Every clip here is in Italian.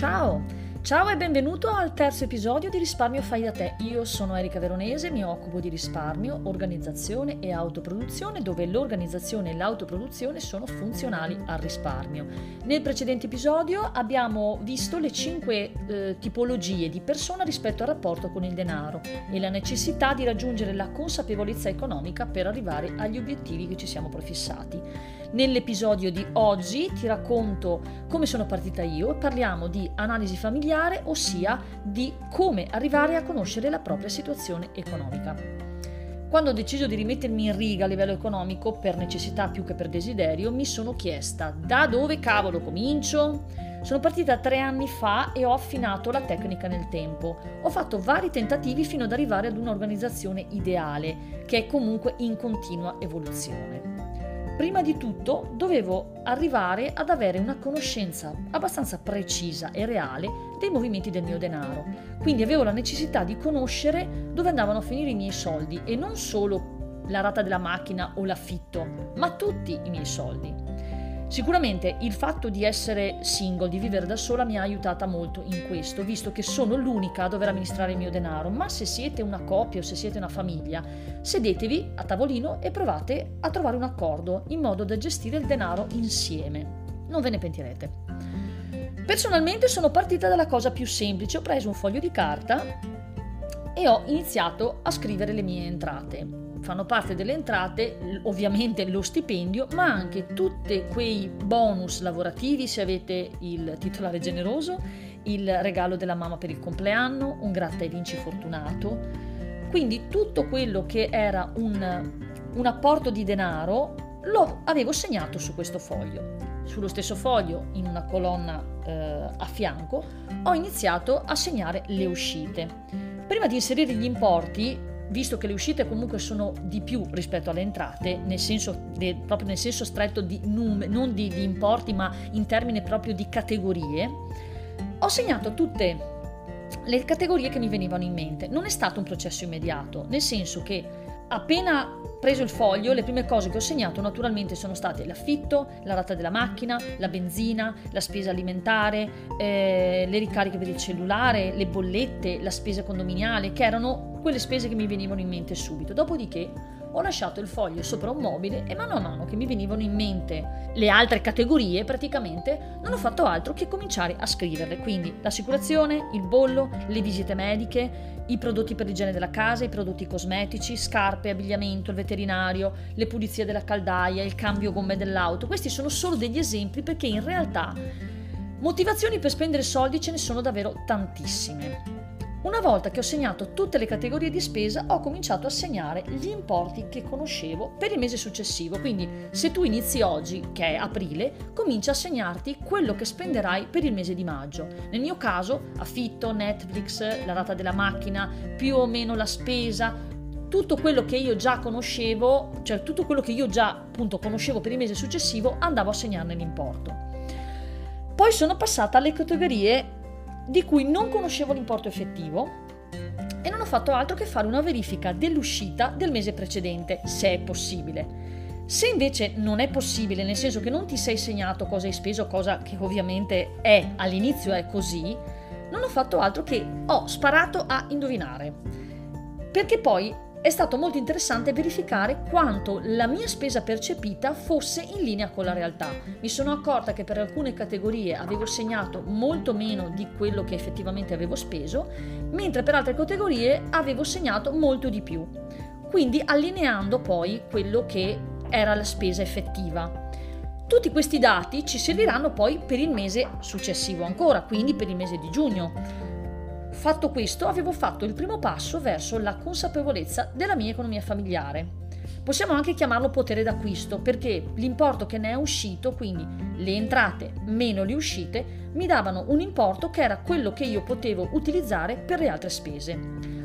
Ciao! Ciao e benvenuto al terzo episodio di Risparmio Fai da te. Io sono Erika Veronese, mi occupo di risparmio, organizzazione e autoproduzione, dove l'organizzazione e l'autoproduzione sono funzionali al risparmio. Nel precedente episodio abbiamo visto le cinque eh, tipologie di persona rispetto al rapporto con il denaro e la necessità di raggiungere la consapevolezza economica per arrivare agli obiettivi che ci siamo prefissati. Nell'episodio di oggi ti racconto come sono partita io e parliamo di analisi familiare, ossia di come arrivare a conoscere la propria situazione economica. Quando ho deciso di rimettermi in riga a livello economico, per necessità più che per desiderio, mi sono chiesta da dove cavolo comincio? Sono partita tre anni fa e ho affinato la tecnica nel tempo. Ho fatto vari tentativi fino ad arrivare ad un'organizzazione ideale, che è comunque in continua evoluzione prima di tutto dovevo arrivare ad avere una conoscenza abbastanza precisa e reale dei movimenti del mio denaro. Quindi avevo la necessità di conoscere dove andavano a finire i miei soldi e non solo la rata della macchina o l'affitto, ma tutti i miei soldi. Sicuramente il fatto di essere single, di vivere da sola, mi ha aiutata molto in questo, visto che sono l'unica a dover amministrare il mio denaro. Ma se siete una coppia o se siete una famiglia, sedetevi a tavolino e provate a trovare un accordo in modo da gestire il denaro insieme. Non ve ne pentirete. Personalmente sono partita dalla cosa più semplice, ho preso un foglio di carta e ho iniziato a scrivere le mie entrate fanno parte delle entrate ovviamente lo stipendio, ma anche tutti quei bonus lavorativi se avete il titolare generoso, il regalo della mamma per il compleanno, un gratta e vinci fortunato. Quindi tutto quello che era un, un apporto di denaro lo avevo segnato su questo foglio. Sullo stesso foglio, in una colonna eh, a fianco, ho iniziato a segnare le uscite. Prima di inserire gli importi, visto che le uscite comunque sono di più rispetto alle entrate, nel senso, de, proprio nel senso stretto di num, non di, di importi, ma in termini proprio di categorie, ho segnato tutte le categorie che mi venivano in mente. Non è stato un processo immediato, nel senso che appena preso il foglio, le prime cose che ho segnato naturalmente sono state l'affitto, la rata della macchina, la benzina, la spesa alimentare, eh, le ricariche per il cellulare, le bollette, la spesa condominiale, che erano quelle spese che mi venivano in mente subito. Dopodiché ho lasciato il foglio sopra un mobile e mano a mano che mi venivano in mente le altre categorie, praticamente non ho fatto altro che cominciare a scriverle. Quindi l'assicurazione, il bollo, le visite mediche, i prodotti per l'igiene della casa, i prodotti cosmetici, scarpe, abbigliamento, il veterinario, le pulizie della caldaia, il cambio gomme dell'auto. Questi sono solo degli esempi perché in realtà motivazioni per spendere soldi ce ne sono davvero tantissime. Una volta che ho segnato tutte le categorie di spesa, ho cominciato a segnare gli importi che conoscevo per il mese successivo. Quindi, se tu inizi oggi, che è aprile, comincia a segnarti quello che spenderai per il mese di maggio. Nel mio caso, affitto, Netflix, la rata della macchina, più o meno la spesa, tutto quello che io già conoscevo, cioè tutto quello che io già appunto conoscevo per il mese successivo, andavo a segnarne l'importo. Poi sono passata alle categorie di cui non conoscevo l'importo effettivo e non ho fatto altro che fare una verifica dell'uscita del mese precedente, se è possibile. Se invece non è possibile, nel senso che non ti sei segnato cosa hai speso, cosa che ovviamente è all'inizio è così, non ho fatto altro che ho sparato a indovinare. Perché poi è stato molto interessante verificare quanto la mia spesa percepita fosse in linea con la realtà. Mi sono accorta che per alcune categorie avevo segnato molto meno di quello che effettivamente avevo speso, mentre per altre categorie avevo segnato molto di più. Quindi allineando poi quello che era la spesa effettiva. Tutti questi dati ci serviranno poi per il mese successivo ancora, quindi per il mese di giugno Fatto questo, avevo fatto il primo passo verso la consapevolezza della mia economia familiare. Possiamo anche chiamarlo potere d'acquisto perché l'importo che ne è uscito, quindi le entrate meno le uscite, mi davano un importo che era quello che io potevo utilizzare per le altre spese.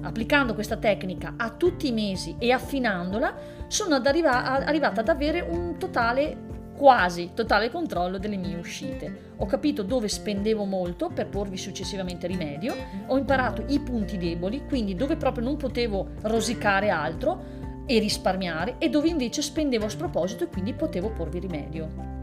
Applicando questa tecnica a tutti i mesi e affinandola, sono arriva- arrivata ad avere un totale quasi totale controllo delle mie uscite. Ho capito dove spendevo molto per porvi successivamente rimedio, ho imparato i punti deboli, quindi dove proprio non potevo rosicare altro e risparmiare e dove invece spendevo a sproposito e quindi potevo porvi rimedio.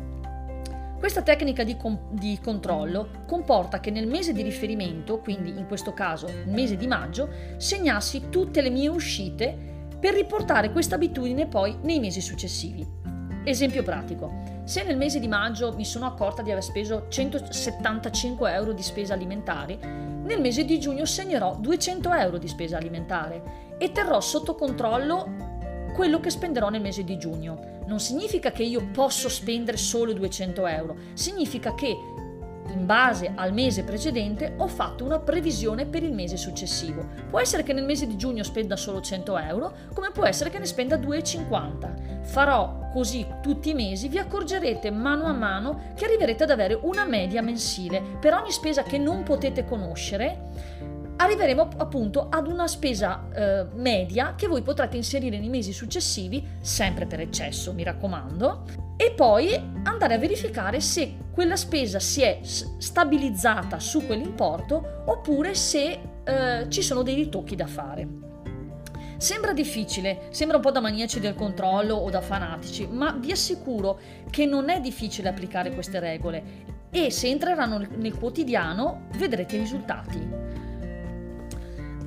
Questa tecnica di, com- di, controllo comporta che nel mese di riferimento, quindi in questo caso il mese di maggio, segnassi tutte le mie uscite per riportare questa abitudine poi nei mesi successivi. Esempio pratico. Se nel mese di maggio mi sono accorta di aver speso 175 euro di spesa alimentari, nel mese di giugno segnerò 200 euro di spesa alimentare e terrò sotto controllo quello che spenderò nel mese di giugno. Non significa che io posso spendere solo 200 euro, significa che in base al mese precedente ho fatto una previsione per il mese successivo. Può essere che nel mese di giugno spenda solo 100 euro, come può essere che ne spenda 2,50. Farò così tutti i mesi, vi accorgerete mano a mano che arriverete ad avere una media mensile per ogni spesa che non potete conoscere arriveremo appunto ad una spesa eh, media che voi potrete inserire nei mesi successivi, sempre per eccesso, mi raccomando, e poi andare a verificare se quella spesa si è stabilizzata su quell'importo oppure se eh, ci sono dei ritocchi da fare. Sembra difficile, sembra un po' da maniaci del controllo o da fanatici, ma vi assicuro che non è difficile applicare queste regole e se entreranno nel quotidiano vedrete i risultati.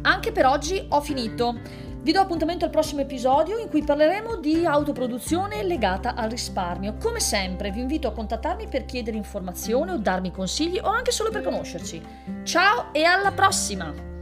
Anche per oggi ho finito. Vi do appuntamento al prossimo episodio in cui parleremo di autoproduzione legata al risparmio. Come sempre vi invito a contattarmi per chiedere informazioni o darmi consigli o anche solo per conoscerci. Ciao e alla prossima!